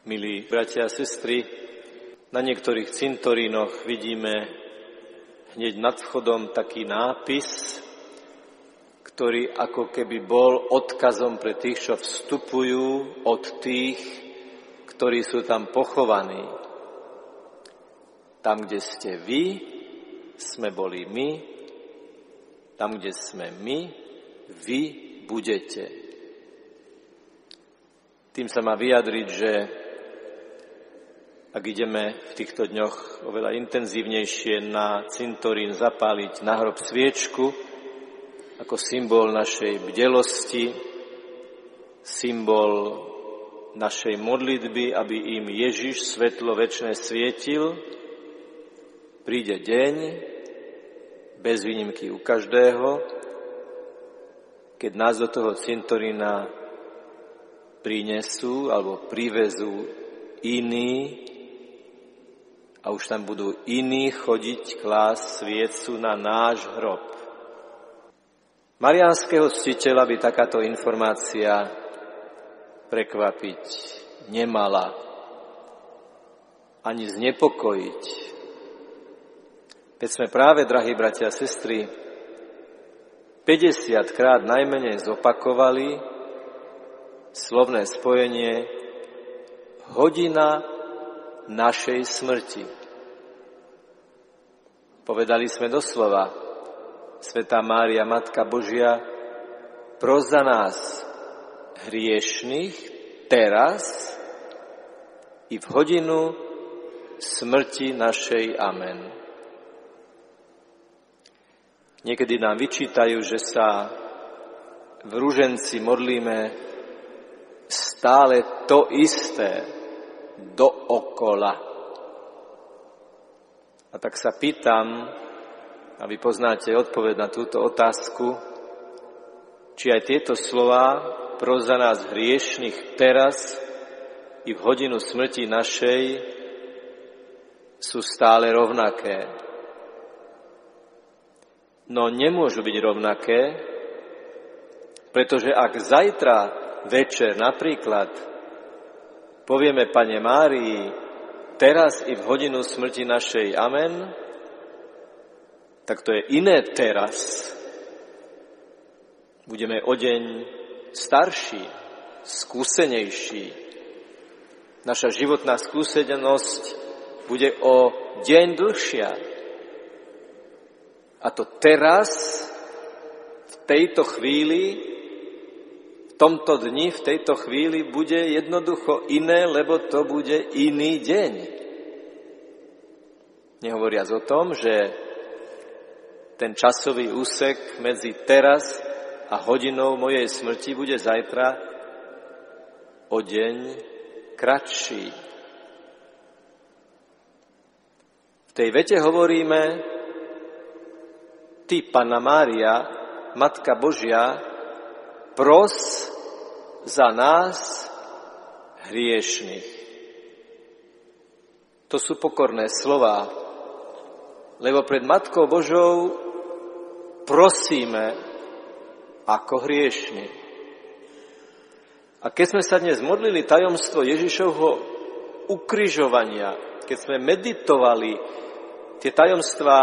Milí bratia a sestry, na niektorých cintorínoch vidíme hneď nad vchodom taký nápis, ktorý ako keby bol odkazom pre tých, čo vstupujú od tých, ktorí sú tam pochovaní. Tam, kde ste vy, sme boli my, tam, kde sme my, vy budete. Tým sa má vyjadriť, že ak ideme v týchto dňoch oveľa intenzívnejšie na cintorín zapáliť na hrob sviečku, ako symbol našej bdelosti, symbol našej modlitby, aby im Ježiš svetlo väčšie svietil, príde deň, bez výnimky u každého, keď nás do toho cintorína prinesú alebo privezú iní a už tam budú iní chodiť klás sviecu na náš hrob. Mariánskeho ctiteľa by takáto informácia prekvapiť nemala ani znepokojiť. Keď sme práve, drahí bratia a sestry, 50 krát najmenej zopakovali slovné spojenie hodina našej smrti. Povedali sme doslova, Svetá Mária, Matka Božia, pros za nás hriešných teraz i v hodinu smrti našej. Amen. Niekedy nám vyčítajú, že sa v rúženci modlíme stále to isté, dookola. A tak sa pýtam, a vy poznáte odpoveď na túto otázku, či aj tieto slova pro za nás hriešných teraz i v hodinu smrti našej sú stále rovnaké. No nemôžu byť rovnaké, pretože ak zajtra večer napríklad povieme Pane Márii, teraz i v hodinu smrti našej Amen, tak to je iné teraz. Budeme o deň starší, skúsenejší. Naša životná skúsenosť bude o deň dlhšia. A to teraz, v tejto chvíli, tomto dni, v tejto chvíli bude jednoducho iné, lebo to bude iný deň. Nehovoriac o tom, že ten časový úsek medzi teraz a hodinou mojej smrti bude zajtra o deň kratší. V tej vete hovoríme, Ty, Panna Mária, Matka Božia, pros za nás hriešných. To sú pokorné slova, lebo pred Matkou Božou prosíme ako hriešni. A keď sme sa dnes modlili tajomstvo Ježišovho ukryžovania, keď sme meditovali tie tajomstvá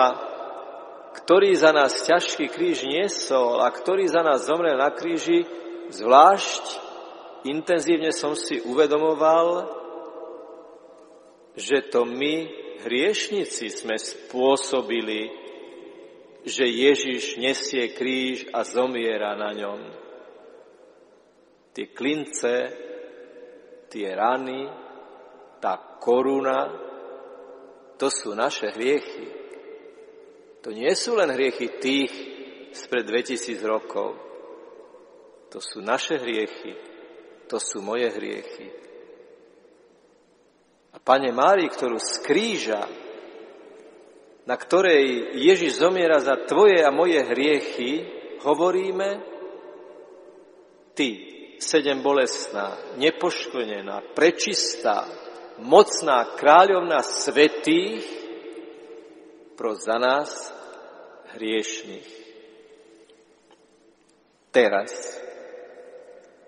ktorý za nás ťažký kríž niesol a ktorý za nás zomrel na kríži, zvlášť intenzívne som si uvedomoval, že to my, hriešnici, sme spôsobili, že Ježiš nesie kríž a zomiera na ňom. Tie klince, tie rany, tá koruna, to sú naše hriechy. To nie sú len hriechy tých spred 2000 rokov. To sú naše hriechy. To sú moje hriechy. A Pane Mári, ktorú z kríža, na ktorej Ježiš zomiera za tvoje a moje hriechy, hovoríme, ty, sedem bolestná, nepoškvrnená, prečistá, mocná kráľovna svetých, pros za nás, hriešných. Teraz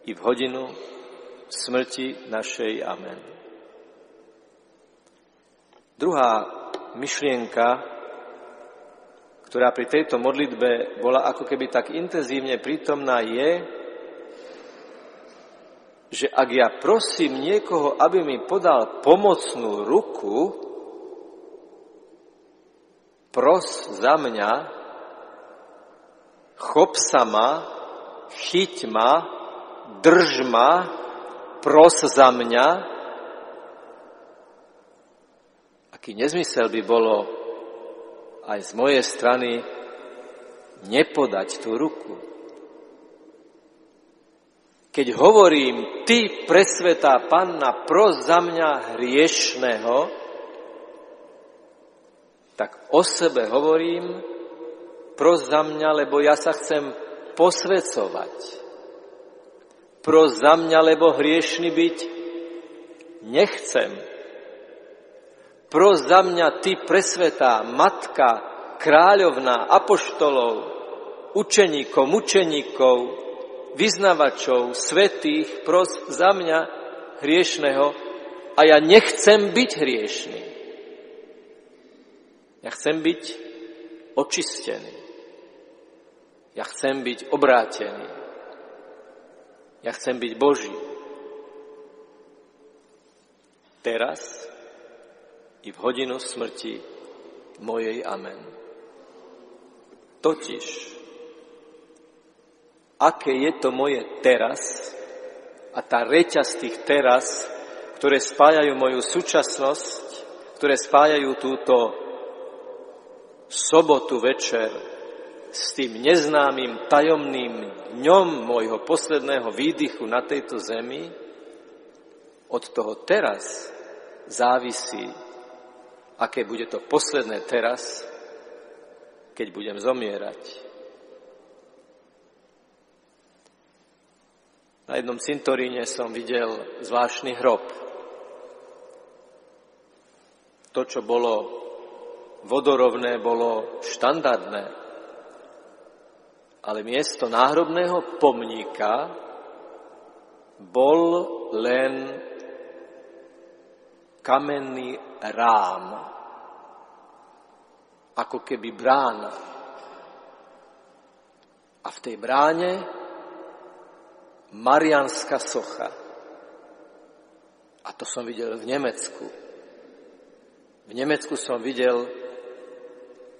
i v hodinu smrti našej. Amen. Druhá myšlienka, ktorá pri tejto modlitbe bola ako keby tak intenzívne prítomná, je, že ak ja prosím niekoho, aby mi podal pomocnú ruku, pros za mňa, chop sa ma, chyť ma, drž ma, pros za mňa, Aký nezmysel by bolo aj z mojej strany nepodať tú ruku. Keď hovorím, ty presvetá panna, pros za mňa hriešného, tak o sebe hovorím, pros za mňa, lebo ja sa chcem posvecovať. Pros za mňa, lebo hriešný byť nechcem. Pros za mňa, ty presvetá matka, kráľovná, apoštolov, učeníkov, mučeníkov, vyznavačov, svetých, pros za mňa hriešného a ja nechcem byť hriešný. Ja chcem byť očistený. Ja chcem byť obrátený. Ja chcem byť Boží. Teraz i v hodinu smrti mojej. Amen. Totiž, aké je to moje teraz a tá reťaz tých teraz, ktoré spájajú moju súčasnosť, ktoré spájajú túto sobotu večer s tým neznámym tajomným dňom môjho posledného výdychu na tejto zemi, od toho teraz závisí aké bude to posledné teraz, keď budem zomierať. Na jednom cintoríne som videl zvláštny hrob. To, čo bolo vodorovné, bolo štandardné. Ale miesto náhrobného pomníka bol len kamenný rám, ako keby brána. A v tej bráne Marianská socha. A to som videl v Nemecku. V Nemecku som videl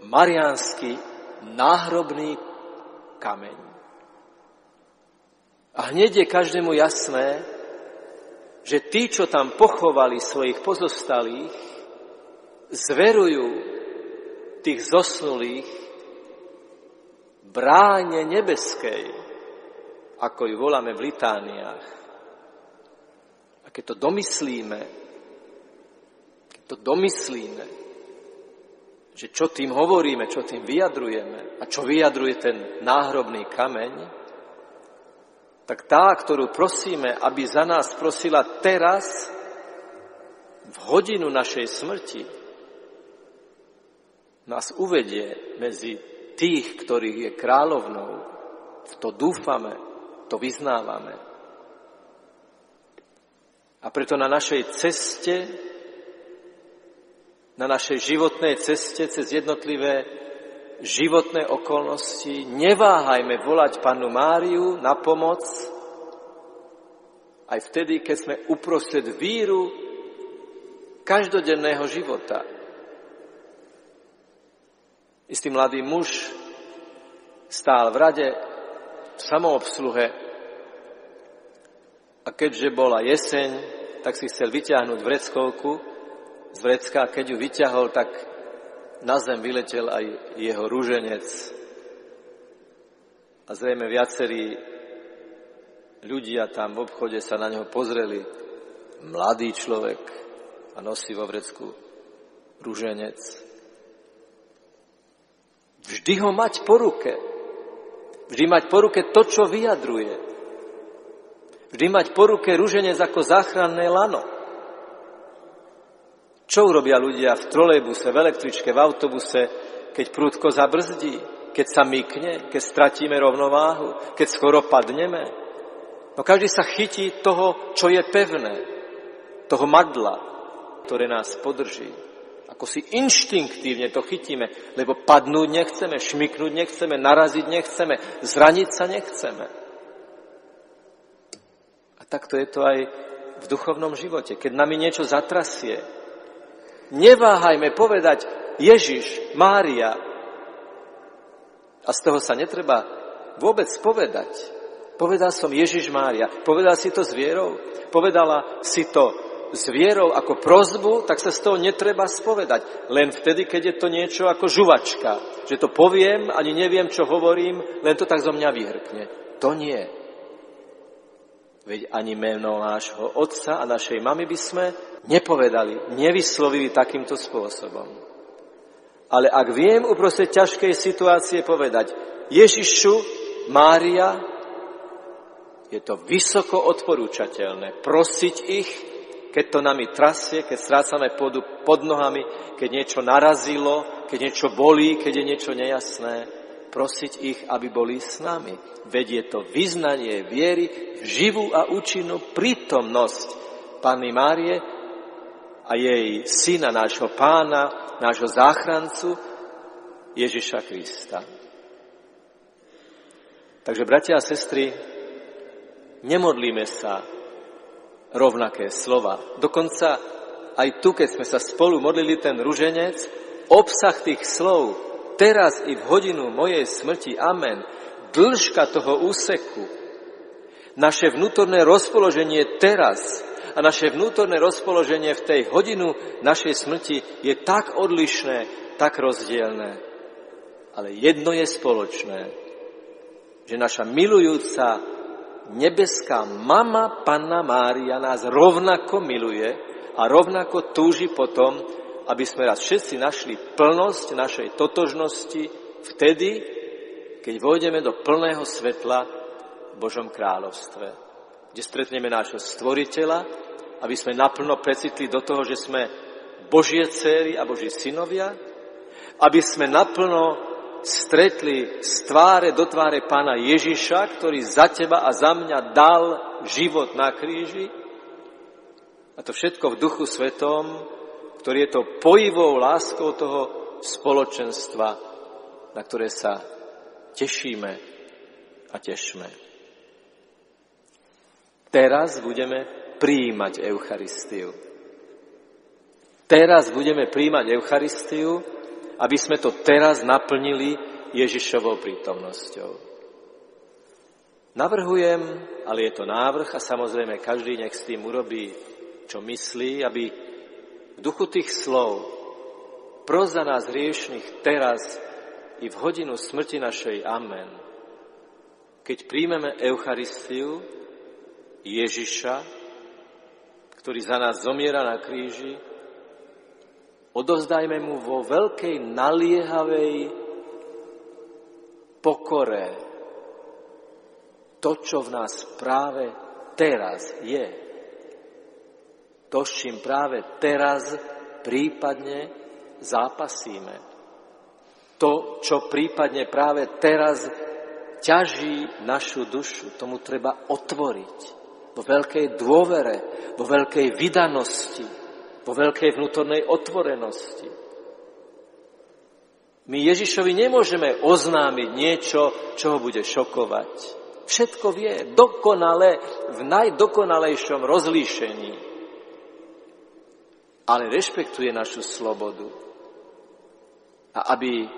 mariánsky náhrobný kameň. A hneď je každému jasné, že tí, čo tam pochovali svojich pozostalých, zverujú tých zosnulých bráne nebeskej, ako ju voláme v litániách. A keď to domyslíme, keď to domyslíme, že čo tým hovoríme, čo tým vyjadrujeme a čo vyjadruje ten náhrobný kameň, tak tá, ktorú prosíme, aby za nás prosila teraz, v hodinu našej smrti, nás uvedie medzi tých, ktorých je kráľovnou. V to dúfame, to vyznávame. A preto na našej ceste, na našej životnej ceste cez jednotlivé životné okolnosti, neváhajme volať Panu Máriu na pomoc, aj vtedy, keď sme uprostred víru každodenného života. Istý mladý muž stál v rade v samoobsluhe. A keďže bola jeseň, tak si chcel vyťahnuť vreckovku z vrecka a keď ju vyťahol, tak na zem vyletel aj jeho rúženec. A zrejme viacerí ľudia tam v obchode sa na neho pozreli. Mladý človek a nosí vo vrecku rúženec. Vždy ho mať po ruke. Vždy mať po ruke to, čo vyjadruje. Vždy mať po ruke rúženec ako záchranné lano. Čo urobia ľudia v trolejbuse, v električke, v autobuse, keď prúdko zabrzdí, keď sa mykne, keď stratíme rovnováhu, keď skoro padneme? No každý sa chytí toho, čo je pevné, toho madla, ktoré nás podrží. Ako si inštinktívne to chytíme, lebo padnúť nechceme, šmyknúť nechceme, naraziť nechceme, zraniť sa nechceme. A takto je to aj v duchovnom živote. Keď nami niečo zatrasie, neváhajme povedať Ježiš, Mária. A z toho sa netreba vôbec povedať. Povedal som Ježiš Mária. Povedal si to s vierou? Povedala si to s vierou ako prozbu, tak sa z toho netreba spovedať. Len vtedy, keď je to niečo ako žuvačka. Že to poviem, ani neviem, čo hovorím, len to tak zo mňa vyhrkne. To nie. Veď ani meno nášho otca a našej mamy by sme nepovedali, nevyslovili takýmto spôsobom. Ale ak viem uprostred ťažkej situácie povedať Ježišu, Mária, je to vysoko odporúčateľné prosiť ich, keď to nami trasie, keď strácame pod nohami, keď niečo narazilo, keď niečo bolí, keď je niečo nejasné, prosiť ich, aby boli s nami. Veď je to vyznanie viery v živú a účinnú prítomnosť Panny Márie a jej syna, nášho pána, nášho záchrancu, Ježiša Krista. Takže, bratia a sestry, nemodlíme sa rovnaké slova. Dokonca aj tu, keď sme sa spolu modlili ten ruženec, obsah tých slov, teraz i v hodinu mojej smrti, amen, dĺžka toho úseku, naše vnútorné rozpoloženie teraz a naše vnútorné rozpoloženie v tej hodinu našej smrti je tak odlišné, tak rozdielne. Ale jedno je spoločné, že naša milujúca nebeská mama Panna Mária nás rovnako miluje a rovnako túži potom, aby sme raz všetci našli plnosť našej totožnosti vtedy, keď vojdeme do plného svetla v Božom kráľovstve, kde stretneme nášho stvoriteľa, aby sme naplno precitli do toho, že sme Božie céry a Boží synovia, aby sme naplno stretli z tváre do tváre pána Ježiša, ktorý za teba a za mňa dal život na kríži. A to všetko v duchu svetom, ktorý je to pojivou láskou toho spoločenstva, na ktoré sa tešíme a tešme. Teraz budeme príjmať Eucharistiu. Teraz budeme príjmať Eucharistiu, aby sme to teraz naplnili Ježišovou prítomnosťou. Navrhujem, ale je to návrh a samozrejme každý nech s tým urobí, čo myslí, aby v duchu tých slov pros za nás hriešných teraz i v hodinu smrti našej Amen. Keď príjmeme Eucharistiu Ježiša, ktorý za nás zomiera na kríži, Odovzdajme mu vo veľkej naliehavej pokore to, čo v nás práve teraz je. To, s čím práve teraz prípadne zápasíme. To, čo prípadne práve teraz ťaží našu dušu, tomu treba otvoriť vo veľkej dôvere, vo veľkej vydanosti, vo veľkej vnútornej otvorenosti. My Ježišovi nemôžeme oznámiť niečo, čo ho bude šokovať. Všetko vie dokonale, v najdokonalejšom rozlíšení. Ale rešpektuje našu slobodu. A aby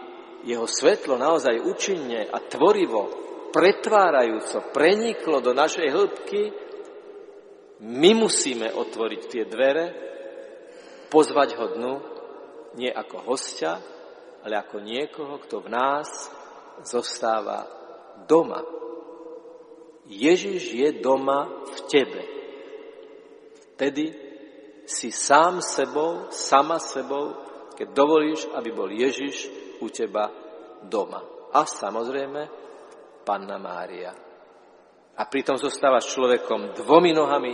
jeho svetlo naozaj účinne a tvorivo, pretvárajúco preniklo do našej hĺbky, my musíme otvoriť tie dvere pozvať ho dnu nie ako hostia, ale ako niekoho, kto v nás zostáva doma. Ježiš je doma v tebe. Vtedy si sám sebou, sama sebou, keď dovolíš, aby bol Ježiš u teba doma. A samozrejme, Panna Mária. A pritom zostávaš človekom dvomi nohami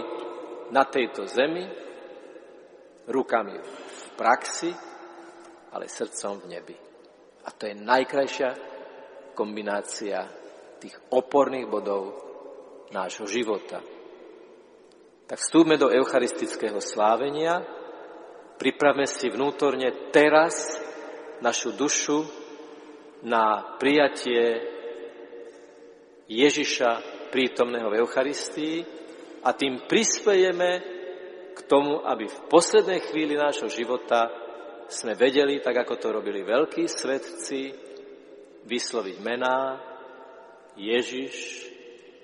na tejto zemi, rukami v praxi, ale srdcom v nebi. A to je najkrajšia kombinácia tých oporných bodov nášho života. Tak vstúpme do eucharistického slávenia Pripravme si vnútorne teraz našu dušu na prijatie Ježiša prítomného v Eucharistii a tým prispejeme k tomu, aby v poslednej chvíli nášho života sme vedeli, tak ako to robili veľkí svetci, vysloviť mená Ježiš,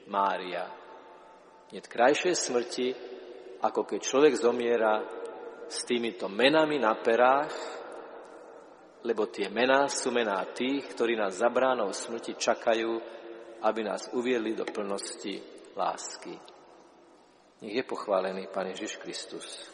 Mária. Nie krajšej smrti, ako keď človek zomiera s týmito menami na perách, lebo tie mená sú mená tých, ktorí nás za bránou smrti čakajú, aby nás uviedli do plnosti lásky. Nech je pochválený Pán Ježiš Kristus.